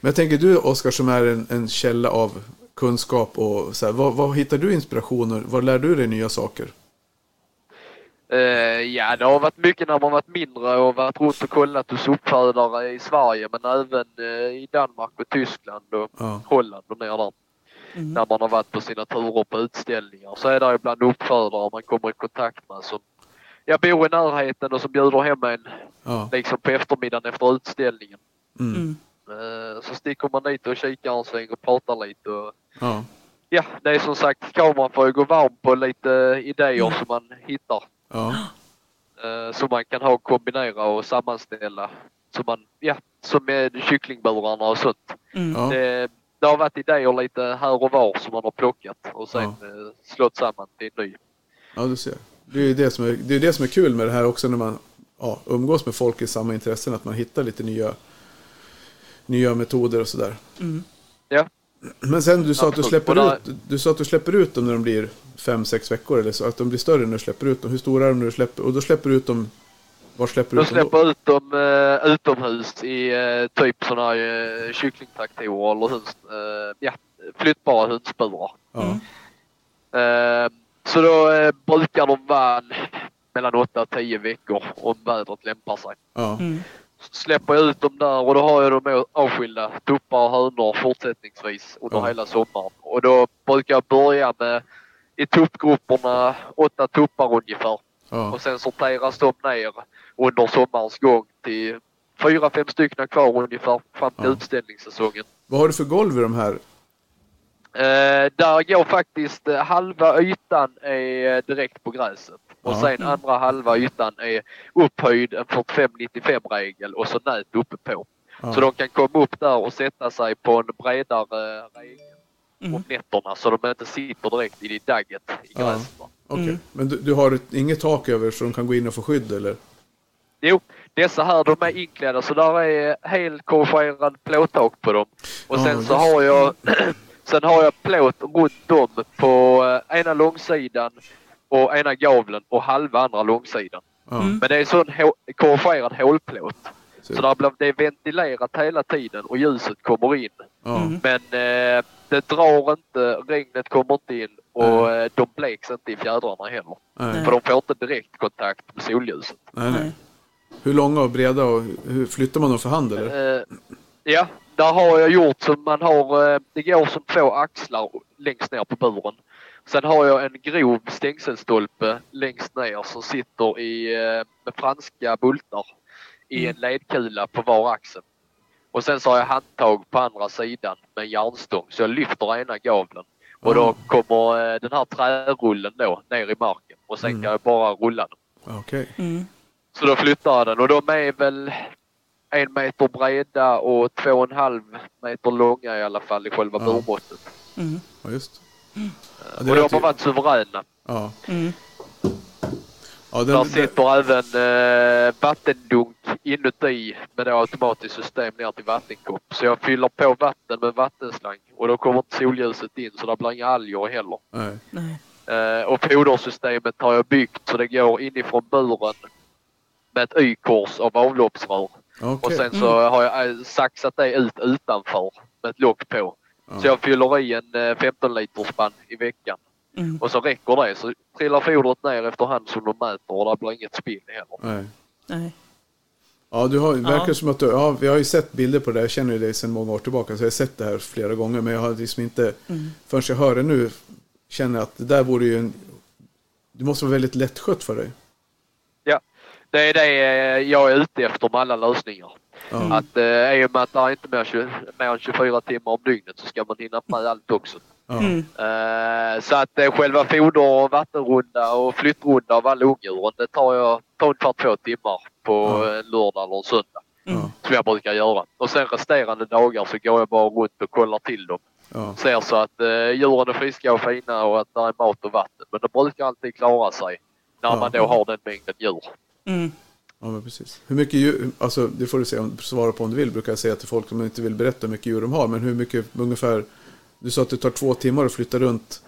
Men jag tänker du Oskar som är en, en källa av kunskap och så här, vad, vad hittar du inspirationer? Var lär du dig nya saker? Eh, ja, det har varit mycket när man varit mindre och varit runt och kollat hos uppfödare i Sverige men även eh, i Danmark och Tyskland och Ja, Holland och ner där. Mm. När man har varit på sina turer på utställningar så är det ibland uppfödare man kommer i kontakt med som jag bor i närheten och som bjuder hem en liksom på eftermiddagen efter utställningen. mm, Mm. Så sticker man dit och kikar en sväng och pratar lite. Och, ja, ja, det är som sagt kameran får ju gå varm på lite idéer som man hittar. ja, eh, Som man kan ha och kombinera och sammanställa. Som man, ja, som med kycklingburarna och sånt. Mm. ja, Det, det har varit idéer lite här och var som man har plockat och sen Ja. eh, slått samman till en ny. ja, du ser. Det är ju det som är, det är det som är kul med det här också när man ja, umgås med folk i samma intressen, att man hittar lite nya, nya metoder och sådär. Mm. Ja, Men sen du sa att du släpper ut, du sa att du släpper ut dem när de blir fem sex veckor eller så, att de blir större när du släpper ut dem. Hur stora är de när du släpper, och då släpper du ut dem, var släpper du då ut dem då? släpper ut dem eh, utomhus i eh, typ sådana här eh, kycklingtraktorer eller höns, eh, ja, flyttbara hönsburar. Mm. Så då brukar de vara mellan 8 och 10 veckor om vädret lämpar sig. ja, Mm. Släpper jag ut dem där och då har jag dem avskilda tuppar och hönor fortsättningsvis under Ja. hela sommaren. Och då brukar jag börja med i tuppgrupperna åtta tuppar ungefär. ja, Och sen sorteras de ner under sommarens gång till fyra, fem stycken kvar ungefär fram till Ja. utställningssäsongen. Vad har du för golv i de här? Eh, där går faktiskt eh, halva ytan är eh, direkt på gräset. Och Ja. sen andra halva ytan är upphöjd en 45-95 regel och så nät uppe på. Ja, Så de kan komma upp där och sätta sig på en bredare regel Mm. om nätterna så de inte sitter direkt i det dagget i Ja. gräset. Okej, Mm. men du, du har ett, inget tak över så de kan gå in och få skydd eller? Jo, dessa här de är inklädda så där är helt korrigerad plåttak på dem. Och Ja, sen så har jag sen har jag plåt runt om på eh, ena långsidan och ena gavlen och halva andra långsidan. Mm. Men det är sån korrigerad hålplåt. så, Så där blir det är ventilerat hela tiden och ljuset kommer in. Mm. Men eh, det drar inte, regnet kommer inte in och eh, de bleks inte i fjädrarna heller. För de får inte direktkontakt med solljuset. nej, nej. Nej. Hur långa och breda och hur flyttar man dem för hand eller? Eh, ja, där har jag gjort så man har, eh, det går som två axlar längst ner på buren. Sen har jag en grov stängselstolpe längst ner som sitter i, eh, med franska bultar i en ledkula på var axel. Och sen så har jag handtag på andra sidan med en järnstång så jag lyfter ena gaveln. Och då kommer eh, den här trärullen då ner i marken och sen kan jag bara rulla den. Okej. Mm. Så då flyttar jag den och de är väl en meter breda och två och en halv meter långa i alla fall i själva Ja. burmåttet. Mm. Ja, just. Ja, Och det de har ju- varit suveräna. Ja. Mm. Ja, Där den, den, sitter även eh, vattendunk inuti med då automatiskt system ner till vattenkopp. Så jag fyller på vatten med vattenslang och då kommer inte solljuset in så det blir inga alger heller. nej. Nej. Eh, och fodersystemet har jag byggt så det går inifrån buren med ett Y-kors av avloppsrör. Ja, Och sen så har jag eh, saxat det ut utanför med ett lock på. Ja. Så jag fyller i en eh, 15 liters spann i veckan. Mm. Och så räcker det. Så trillar fodret ner efterhand som de mäter och det blir inget spill heller. Nej. Nej. Ja, du har, verkar Ja. som att du, ja, vi har ju sett bilder på det. Jag känner ju dig sedan många år tillbaka. Så jag har sett det här flera gånger. Men jag har liksom inte, Mm. förrän jag hör det nu, känner att det där vore ju en, det måste vara väldigt lättskött för dig. Det är det eh, jag är ute efter med alla lösningar. Ja. Att eh, i och med att det är inte mer, 20, mer än 24 timmar om dygnet så ska man hinna med allt också. Mm. Eh, så att eh, själva foder och vattenrunda och flyttrunda av alla ungdjuren det tar jag tar ungefär två timmar på en lördag eller en söndag. Mm. Som jag brukar göra. Och sen resterande dagar så går jag bara runt och kollar till dem. Ja. Ser så att eh, djuren är friska och fina och att det är mat och vatten. Men de brukar alltid klara sig när Ja. man då har den mängden djur. Mm. Ja, men precis. Hur mycket djur, alltså det får du säga, svara på om du vill, brukar jag säga till folk som inte vill berätta hur mycket djur de har. Men hur mycket, ungefär, du sa att det tar två timmar att flytta runt.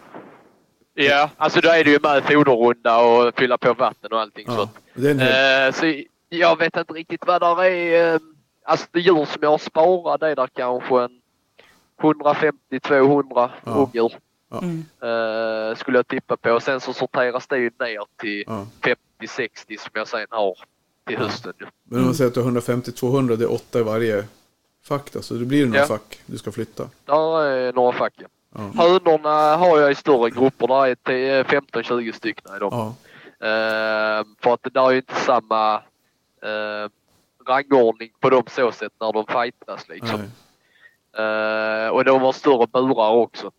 Ja, alltså då är det ju med foderrunda och fylla på vatten och allting Ja. sånt. Det är en hel, Eh, så jag vet inte riktigt vad där är. Eh, alltså det djur som jag har sparat det är där kanske en 150-200 Ja. ungdjur. Mm. Eh, skulle jag tippa på. Sen så sorteras det ju ner till ja. 50-60 som jag sen har till hösten. Men om man säger att du har 150-200, det är åtta i varje fack då, så det blir några Ja. fack du ska flytta. Är några fack. ja. Ja. Hönorna har jag i större grupper. Där är till 15-20 stycken i dem. Ja. Eh, för att det där är ju inte samma eh, rangordning på dem så sätt när de fightas liksom. Nej. Eh, och de har större burar också.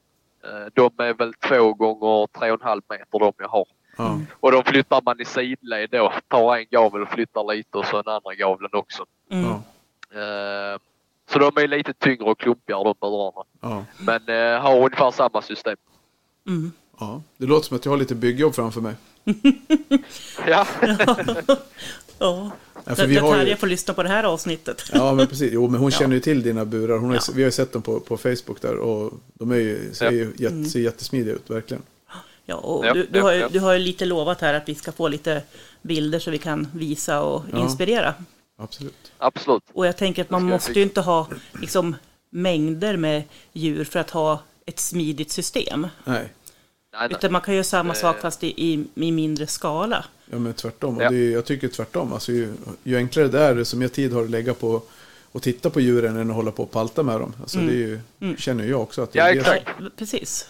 Eh, de är väl två gånger tre och en halv meter de jag har. Ja. Och de flyttar man i sidled då. Tar en gavel och flyttar lite och så den andra gaveln också. Mm. Eh, så de är lite tyngre och klumpigare de burarna. Ja. Men eh, har ungefär samma system. Mm. ja. Det låter som att jag har lite byggjobb framför mig. Ja, Ja. Ja, för vi har ju- Terje får lyssna på det här avsnittet. Ja, men precis. Jo, men hon känner ju till dina burar. Hon har, Ja. Vi har ju sett dem på, på Facebook där och de är ju, ser ju jätte, ser jättesmidiga ut, verkligen. Ja, och Ja, du, du, ja, har ju, ja. du har ju lite lovat här att vi ska få lite bilder så vi kan visa och Ja. inspirera. Absolut. absolut. Och jag tänker att man Det måste ju inte ha liksom, mängder med djur för att ha ett smidigt system. Nej, Nej, nej. Utan man kan göra samma sak fast i, i, i mindre skala. ja men tvärtom. Och Ja. det är, jag tycker tvärtom. Alltså, ju, ju enklare det är, desto mer tid har du att lägga på att titta på djuren än att hålla på och palta med dem. Alltså, det är ju, känner jag också att det Ja, är det exakt. Precis.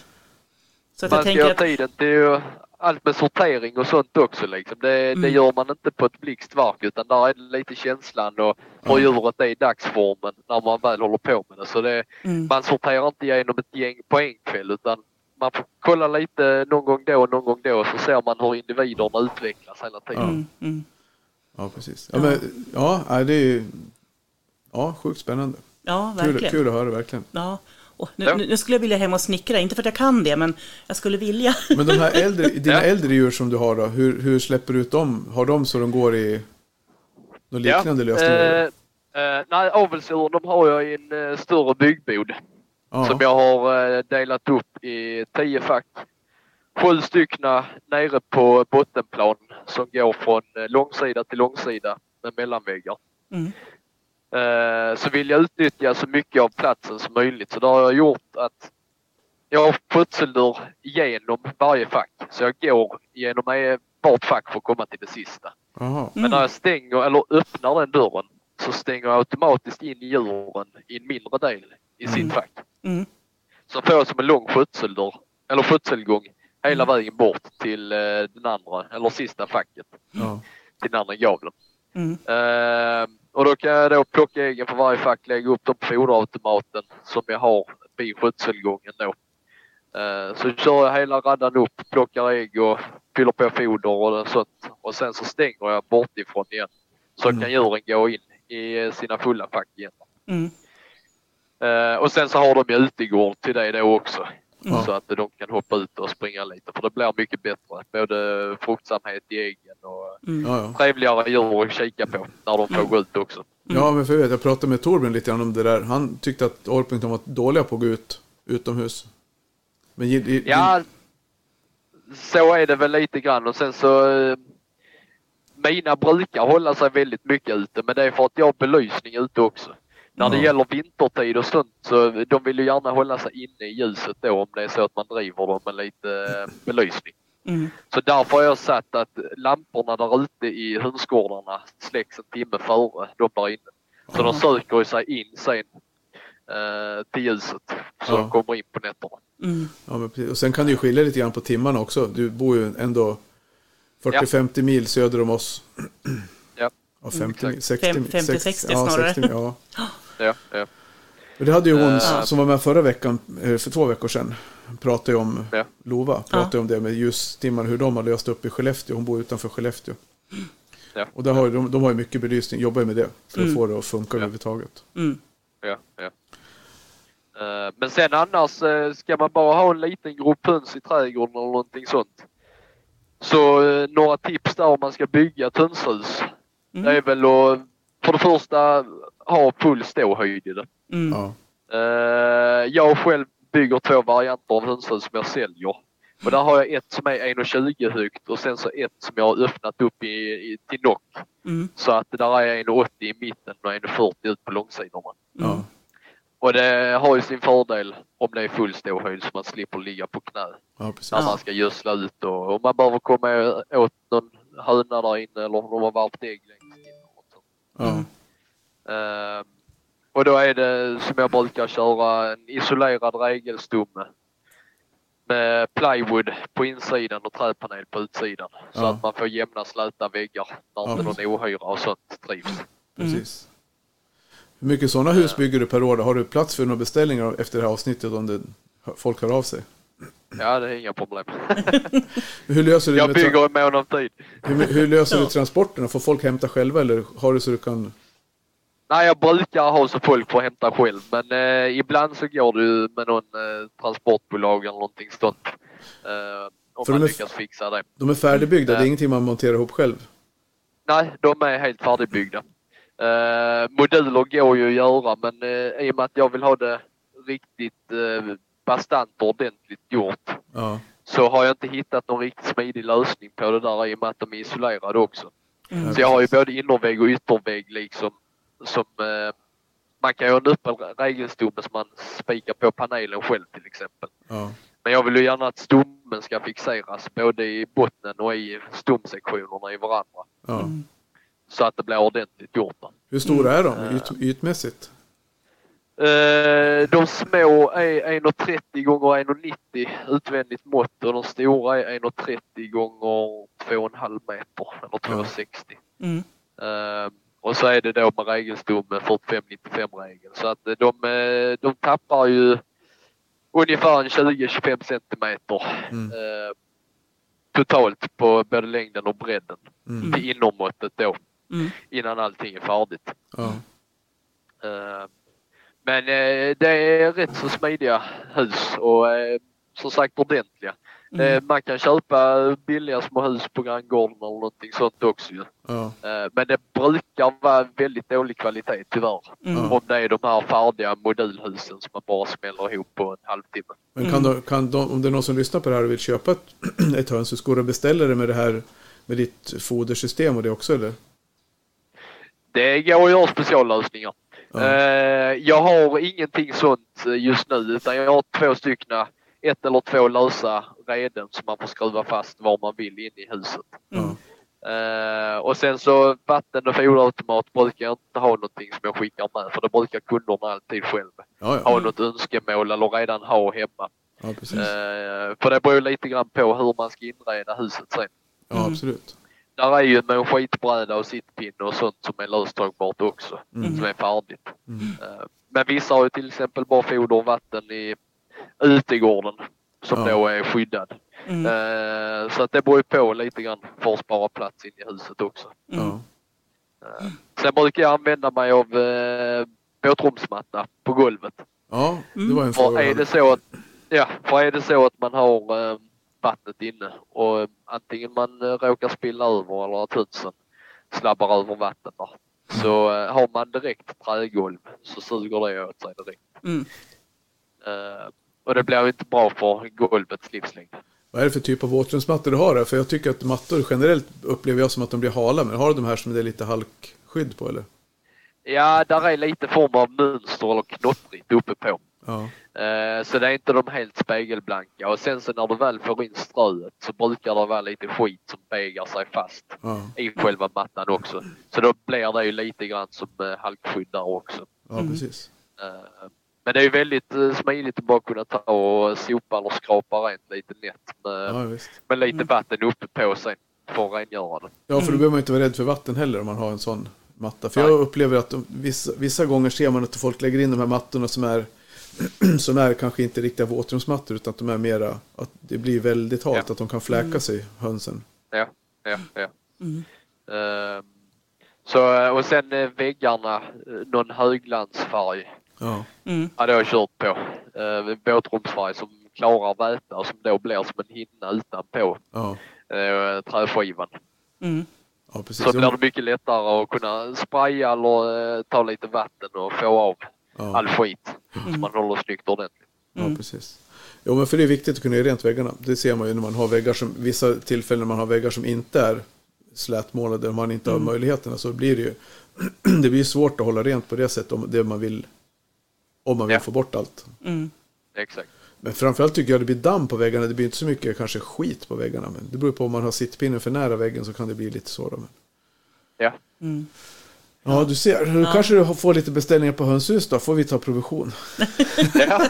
Så att Man jag ska tänker ha att... tiden till ju allt med sortering och sånt också liksom. Det, det Mm. gör man inte på ett blixtverk utan där är det lite känslan och hur djuret är i dagsformen när man väl håller på med det. Så det, Mm. man sorterar inte igenom ett gäng på en kväll utan man får kolla lite någon gång då och någon gång då så ser man hur individerna utvecklas hela tiden. Ja. Mm, mm. Ja, precis. Ja, men, ja det är ju ja, sjukt spännande. Ja, Kul, verkligen. kul att höra, verkligen. Ja. Och nu, Ja. nu, skulle jag vilja hem och snickra, inte för att jag kan det, men jag skulle vilja. Men de här äldre, dina Ja. äldre djur som du har då, hur, hur släpper du ut dem? Har de så de går i någon liknande lösning? Eh, eh, nej, avelsdjur de har jag i en eh, större byggbod. ja. som jag har eh, delat upp i tio fack. Sju stycken nere på bottenplan som går från eh, långsida till långsida med mellanväggar. Mm. Eh, Så vill jag utnyttja så mycket av platsen som möjligt så det har jag gjort att jag har skötseldörr genom varje fack. Så jag går genom eh, separat fack för att komma till det sista. Jaha. Men när jag stänger eller öppnar den dörren så stänger jag automatiskt in djuren i en mindre del i sitt fack. Mm. Så får jag som en lång skötseldörr, eller skötselgång hela vägen bort till eh, den andra, eller sista facket, till den andra gavlen. Mm. Kan jag då plocka äggen för varje fack, lägga upp dem på foderautomaten som jag har vid skötselgången då. Eh, så kör jag hela raddan upp, plockar ägg och fyller på foder och sånt. Och sen så stänger jag bortifrån igen. Så Mm. kan djuren gå in i eh, sina fulla fack igen. Mm. Eh, och sen så har de ju utegård till det då också. Ja. Så att de kan hoppa ut och springa lite. För det blir mycket bättre. Både fruktsamhet i äggen och Mm. Ja, ja. trevligare djur att kika på när de får gå ut också. ja, men för jag vet, jag pratade med Torbjörn lite grann om det där. Han tyckte att Orpington var dåliga på att gå ut utomhus. Men gi- Ja, så är det väl lite grann och sen så eh, mina brukar hålla sig väldigt mycket ute men det är för att jag har belysning ute också. När det Ja. gäller vintertid och sånt så de vill ju gärna hålla sig inne i ljuset då om det är så att man driver dem med lite eh, belysning. Mm. Så därför har jag satt att lamporna där ute i hönsgårdarna släcks en timme före de där inne. Så de söker sig in sen eh, till ljuset så Ja. de kommer in på nätterna. Mm. Ja, men precis. Och sen kan det ju skilja lite grann på timmarna också. Du bor ju ändå 40-50 mil söder om oss. Ja. Ja, 50 mil, exakt. 60 Fem- mil. 50, sex- 60 ja, snarare. 60 mil, ja. Ja, ja. Och det hade ju hon Eh. som var med förra veckan, eh, för två veckor sedan, pratade ju om Ja. Lova, pratade om det med ljustimmarna, hur de har löst upp i Skellefteå. Hon bor utanför Skellefteå. Ja. Och där har, de, de har ju mycket belysning, jobbar ju med det för att Mm. få det att funka Ja. överhuvudtaget. Mm. ja, ja. Eh, Men sen annars ska man bara ha en liten grupp höns i trädgården eller någonting sånt. Så några tips där om man ska bygga ett hönshus. Mm. Det är väl att för det första ha full ståhöjd i det. Mm. Ja. Eh, Jag själv bygger två varianter av hönshus som jag säljer. Och där har jag ett som är 1,20 högt och sen så ett som jag har öppnat upp i, i, till nock. Mm. Så att där är 1,80 i mitten och 1,40 ut på långsidorna. Ja. Och det har ju sin fördel om det är full ståhöjd så man slipper ligga på knä ja, när man ska gödsla ut och om man behöver komma åt någon höna där inne eller om de har värpt ägg längst in. Och sånt. Ja. Ehm, och då är det som jag brukar köra en isolerad regelstomme med plywood på insidan och träpanel på utsidan. Så Ja. att man får jämna släta väggar när Ja, inte någon ohyra och sånt trivs. precis. Hur mycket sådana hus bygger du per år? Har du plats för några beställningar efter det här avsnittet om det, folk hör av sig? Ja, det är inga problem. Hur löser du, Jag bygger i mån av tid. hur, hur löser du transporterna? Får folk hämta själva eller har du så du kan... Nej, jag brukar ha så folk får hämta själv, men eh, ibland så går det ju med någon eh, transportbolag eller någonting sånt. Eh, om För man de lyckas fixa det. De är färdigbyggda, det är Ja. ingenting man monterar ihop själv. Nej, de är helt färdigbyggda. Eh, moduler går ju att göra, men eh, i och med att jag vill ha det riktigt eh, bastant och ordentligt gjort Ja, så har jag inte hittat någon riktigt smidig lösning på det där i och med att de är isolerade också. Mm. Så jag har ju både innervägg och yttervägg liksom som eh, man kan ju ha en öppen regelstomme som man spikar på panelen själv till exempel. ja, Men jag vill ju gärna att stommen ska fixeras både i botten och i stomsektionerna i varandra. ja. Mm. Så att det blir ordentligt gjort. Hur stora är de Mm. yt, ytmässigt? Eh, de små är 1,30 gånger 1,90 utvändigt mått och de stora är 1,30 gånger 2,5 meter eller 2,60. Mm. Eh, och så är det då med regelstomme 45-95 regel. Så att eh, de, eh, de tappar ju ungefär en 20-25 centimeter Mm. eh, totalt på både längden och bredden. Mm. Till innermåttet då Mm. innan allting är färdigt. Ja. Eh, Men eh, det är rätt så smidiga hus och som sagt ordentliga. Mm. Eh, Man kan köpa billiga små hus på granngården eller någonting sånt också ju. Ja. Eh, Men det brukar vara väldigt dålig kvalitet tyvärr. Mm. Om det är de här färdiga modulhusen som man bara smäller ihop på en halvtimme. Men kan, Mm. de, kan de, om det är någon som lyssnar på det här och vill köpa ett, ett hönshus, går det att beställa det med det här med ditt fodersystem och det också eller? Det går att göra speciallösningar. Ja. Eh, Jag har ingenting sånt just nu utan jag har två stycken ett eller två lösa reden som man får skruva fast var man vill in i huset. Mm. Eh, och sen så vatten och foderautomat brukar jag inte ha någonting som jag skickar med för det brukar kunderna alltid själv Ja, ha ja. något önskemål eller redan ha hemma. ja precis. Eh, för det beror lite grann på hur man ska inreda huset sen. Ja, Mm. absolut. Där är ju med en skitbräda och sittpinne och sånt som är löstagbart också. Mm. Som är färdigt. Mm. Eh, Men vissa har ju till exempel bara foder och vatten i utegården som Ja. då är skyddad. Mm. Eh, Så att det beror ju på lite grann för att spara plats in i huset också. Mm. Eh, Sen brukar jag använda mig av eh, båtrumsmatta på golvet. ja, det var en För fråga. är det så att, ja, för är det så att man har eh, vattnet inne och eh, antingen man eh, råkar spilla över eller att hönsen slabbar över vatten där. Så eh, har man direkt trägolv så suger det åt sig direkt. Mm. Och det blir inte bra för golvets livslängd. Vad är det för typ av våtrumsmattor du har? Där? För jag tycker att mattor generellt upplever jag som att de blir hala. Men har du de här som det är lite halkskydd på eller? Ja, där är lite form av mönster eller knottrigt uppe på. Ja, Eh, Så det är inte de helt spegelblanka och sen så när du väl får in ströet så brukar det vara lite skit som begar sig fast ja, i själva mattan också. Så då blir det ju lite grann som eh, halkskydd där också. ja precis. Eh, Men det är ju väldigt eh, smidigt att bara kunna ta och sopa eller skrapa rent lite lätt med, Ja, med lite vatten uppe på sig för att rengöra det. Ja, för då Mm. behöver man inte vara rädd för vatten heller om man har en sån matta. För Nej. jag upplever att de, vissa, vissa gånger ser man att folk lägger in de här mattorna som är som är kanske inte riktiga våtrumsmattor utan att de är mera att det blir väldigt halt, Ja. att de kan fläka sig, hönsen. Ja, ja, ja. Mm. Eh, Så, eh, och sen eh, väggarna, någon högglansfärg Ja, Mm. Ja, det har jag kört på. Uh, båtrumsfärg som klarar väta och som då blir som en hinna utanpå ja, uh, träskivan. Mm. ja precis. Så blir det mycket lättare att kunna spraya eller eh, ta lite vatten och få av Ja, all skit. Så Mm. man håller snyggt ordentligt. ja, Mm. precis. Jo, men för det är viktigt att kunna göra rent väggarna. Det ser man ju när man har väggar som, vissa tillfällen när man har väggar som inte är slätmålade, och man inte har möjligheterna, så blir det ju, det blir svårt att hålla rent på det sättet om det man vill, om man vill Ja. få bort allt. Mm. Exakt. Men framförallt tycker jag det blir damm på väggarna. Det blir inte så mycket kanske skit på väggarna. Men det beror på om man har sittpinnen för nära väggen så kan det bli lite så. Då. Men... Ja. Mm. Ja, du ser. Nu Ja. kanske du får lite beställningar på hönshus då. Får vi ta provision. ja.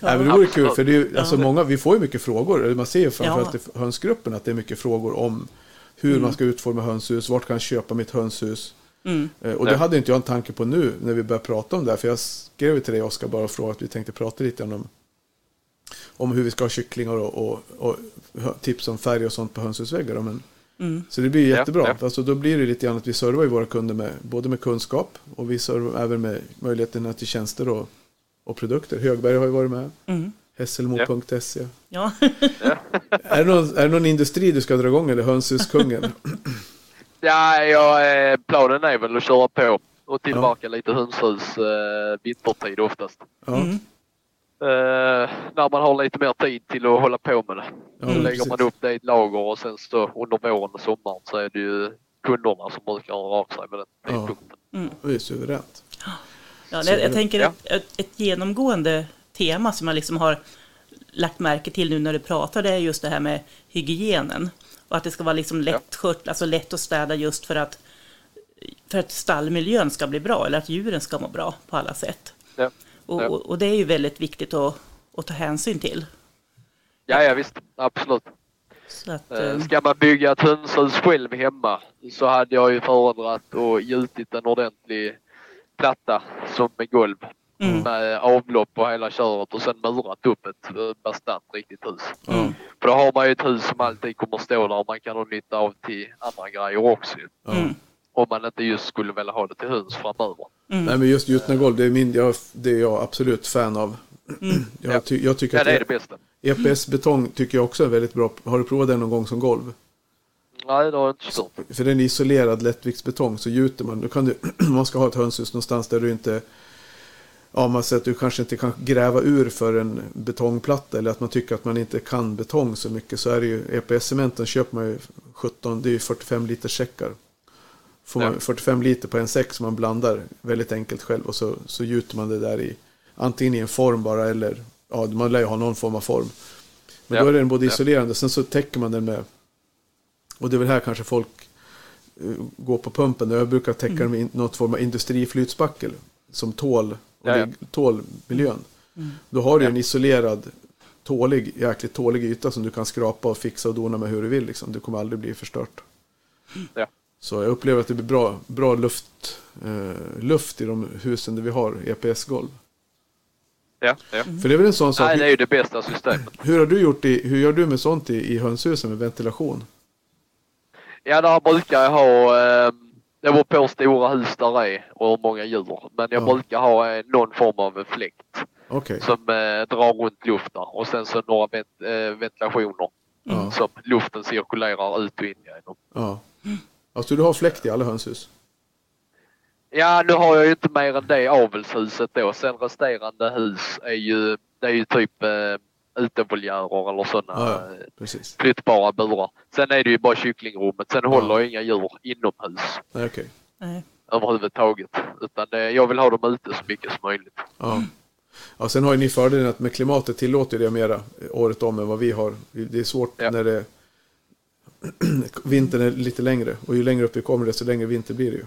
Nej, men det vore kul. För det är, alltså, många, vi får ju mycket frågor. Man ser ju framförallt Ja. i hönsgruppen att det är mycket frågor om hur man ska utforma hönshus. Vart kan jag köpa mitt hönshus? Mm. Eh, Och det Ja. hade inte jag en tanke på nu när vi började prata om det här. För jag skrev till dig Oskar bara och frågade att vi tänkte prata lite om, om hur vi ska ha kycklingar och, och, och tips om färg och sånt på hönshusväggar. Men, Mm. så det blir ju Ja, jättebra. ja. Alltså, då blir det lite grann att vi servar våra kunder med, både med kunskap och vi servar även med möjligheterna till tjänster och, och produkter. Högberg har ju varit med. Mm. Hässelmo.se. Ja. Är, det någon, är det någon industri du ska dra igång eller hönshuskungen? Ja, jag, eh, planen är väl att köra på och tillverka lite hönshus eh, vintertid oftast. Ja, Mm. Eh, när man har lite mer tid till att hålla på med det. ja, Så lägger man precis. upp det i ett lager och sen så under våren och sommaren så är det ju kunderna som brukar höra av sig med den Ja. tidpunkten. Mm. Det är suveränt. Ja, jag, jag tänker Ja. ett, ett, ett genomgående tema som jag liksom har lagt märke till nu när du pratar, det är just det här med hygienen. Och att det ska vara liksom lättskött, alltså lätt att städa just för att, för att stallmiljön ska bli bra, eller att djuren ska må bra på alla sätt. Ja. Och, och, och det är ju väldigt viktigt att, att ta hänsyn till. Ja, ja visst. Absolut. Så att, Eh, eh, Ska man bygga ett hönshus själv hemma så hade jag ju föredragit och gjutit en ordentlig platta som med golv. Mm. Med avlopp och hela köret och sen murat upp ett eh, bastant riktigt hus. Mm. För då har man ju ett hus som alltid kommer stå där och man kan ha nytta av till andra grejer också. Mm. Om man inte just skulle vilja ha det till höns framöver. Mm. Nej men just gjutna golv, det är, min, jag, det är jag absolut fan av. Mm. Jag, ty, jag tycker Ja, att det är det bästa. EPS-betong tycker jag också är väldigt bra. Har du provat den någon gång som golv? Nej, det har jag inte kört. För den är isolerad lättviktsbetong så gjuter man. Då kan du, om man ska ha ett hönshus någonstans där du inte Ja, man säger att du kanske inte kan gräva ur för en betongplatta eller att man tycker att man inte kan betong så mycket så är det ju EPS-cementen köper man ju 17, det är ju 45 liter säckar. Får man Ja. 45 liter på en säck som man blandar väldigt enkelt själv och så, så gjuter man det där i antingen i en form bara eller ja, man lär ju ha någon form av form. Men Ja, då är den både ja. isolerande, sen så täcker man den med, och det är väl här kanske folk eh, går på pumpen. Jag brukar täcka den med något form av industriflytspackel som tål, och Ja, ja. ligg- tål miljön. Då har du en isolerad, tålig, jäkligt tålig yta som du kan skrapa och fixa och dona med hur du vill. Liksom. Det kommer aldrig bli förstört. Ja. Så jag upplever att det blir bra, bra luft, eh, luft i de husen där vi har EPS-golv. Ja, ja. För det är väl en sån sak. Nej, det är ju det bästa systemet. Hur har du gjort i, hur gör du med sånt i, i hönshusen med ventilation? Ja, där brukar jag ha, eh, det beror på hur stora hus där är och hur många djur. Men jag Ja. brukar ha någon form av fläkt Okej. som eh, drar runt luften och sen så några vent, eh, ventilationer Ja. som luften cirkulerar ut och in genom. Ja. Alltså du har fläkt i alla hönshus? Ja, nu har jag ju inte mer än det avelshuset då. Sen resterande hus är ju, det är ju typ eh, utevoljärer eller sådana Ja, ja. eh, flyttbara burar. Sen är det ju bara kycklingrummet. Sen håller jag inga djur inomhus Nej, okej. Nej. överhuvudtaget. Utan eh, jag vill ha dem ute så mycket som möjligt. Ja. ja. Sen har ju ni fördelen att med klimatet tillåter det mera året om än vad vi har. Det är svårt Ja. när det vintern är lite längre. Och ju längre upp vi kommer desto längre vinter blir det ju.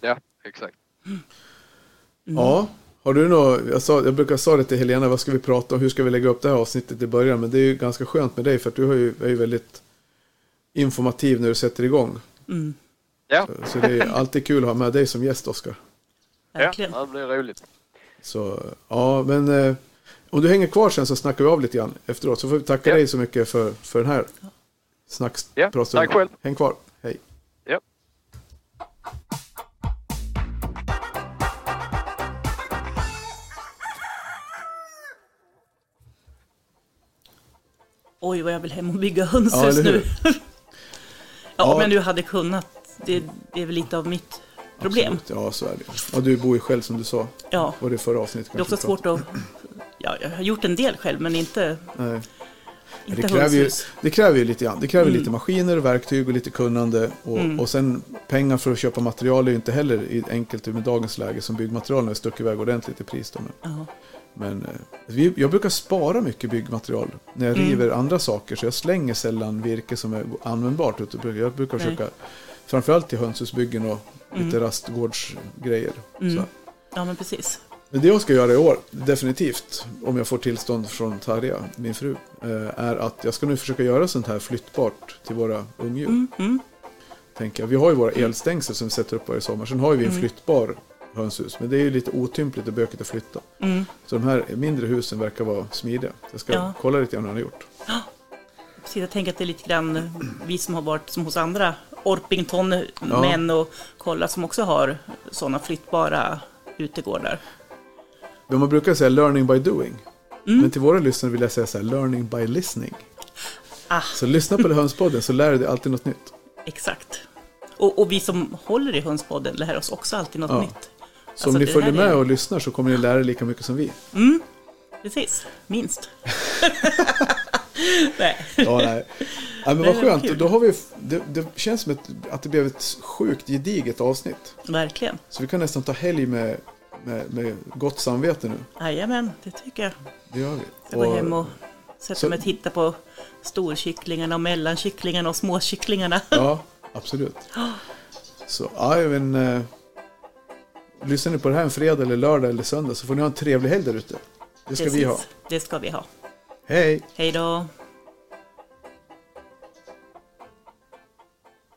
Ja, exakt. Ja. Har du något, jag, sa, jag brukar säga det till Helena, vad ska vi prata om, hur ska vi lägga upp det här avsnittet i början? Men det är ju ganska skönt med dig för att du har ju, är ju väldigt informativ när du sätter igång. Mm. Ja, Så det är alltid kul att ha med dig som gäst, Oskar. ja Verkligen. det blir roligt. Så ja, men eh, om du hänger kvar sen så snackar vi av lite grann efteråt. Så får vi tacka Ja. dig så mycket för, för den här snacks Ja, tack själv. Häng kvar, Oj, vad jag vill hem och bygga Ja, hönshus hur? nu. ja, Ja. om jag nu hade kunnat. Det, det är väl lite av mitt problem. Absolut. Ja, så är det. Och du bor ju själv som du sa. Ja, Var det förra avsnittet? det är också svårt att... Ja, jag har gjort en del själv, men inte. Nej. inte Det kräver, ju, det kräver ju lite grann. Det kräver Mm. lite maskiner, verktyg och lite kunnande. Och, Mm. och sen pengar för att köpa material är ju inte heller i- enkelt med dagens läge som byggmaterialen har stuckit iväg ordentligt i pris. Då. Men, Ja. Men eh, vi, jag brukar spara mycket byggmaterial när jag Mm. river andra saker. Så jag slänger sällan virke som är användbart. utan Jag brukar Nej. försöka, framförallt till hönshusbyggen och lite Mm. rastgårdsgrejer. Mm. Ja, men precis. Men det jag ska göra i år, definitivt, om jag får tillstånd från Tarja, min fru, eh, är att jag ska nu försöka göra sånt här flyttbart till våra ungdjur. Mm, mm, Tänker jag. Vi har ju våra elstängsel som vi sätter upp varje sommar. Sen har vi en Mm. flyttbar hönshus. Men det är ju lite otympligt och bökigt att flytta. mm. Så de här mindre husen verkar vara smidiga. Jag ska Ja. kolla lite grann hur han har gjort. Precis, jag tänker att det är lite grann vi som har varit som hos andra Orpington-män och kollat som också har sådana flyttbara utegårdar. Men man brukar säga learning by doing. Mm. Men till våra lyssnare vill jag säga så här, learning by listening. Ah, Så lyssna på hönspodden så lär du dig alltid något nytt. exakt. Och, och vi som håller i Hönspodden lär oss också alltid något Ja. nytt. Så Alltså, om ni följer här är- med och lyssnar så kommer ni lära er lika mycket som vi. Mm, precis, minst. Nej. Ja, nej. Ja, men vad skönt. Då har vi, det, det känns som ett, att det blev ett sjukt gediget avsnitt. Verkligen. Så vi kan nästan ta helg med, med, med gott samvete nu. Jajamän, det tycker jag. Det gör vi. Jag går hem och sätter så- mig och tittar på storkycklingarna och mellankycklingarna och småkycklingarna. Ja, absolut. Så, ja, men, lyssnar ni på det här en fredag eller lördag eller söndag så får ni ha en trevlig helg där ute. Det ska vi ha. Det ska vi ha. Hej! Hej då!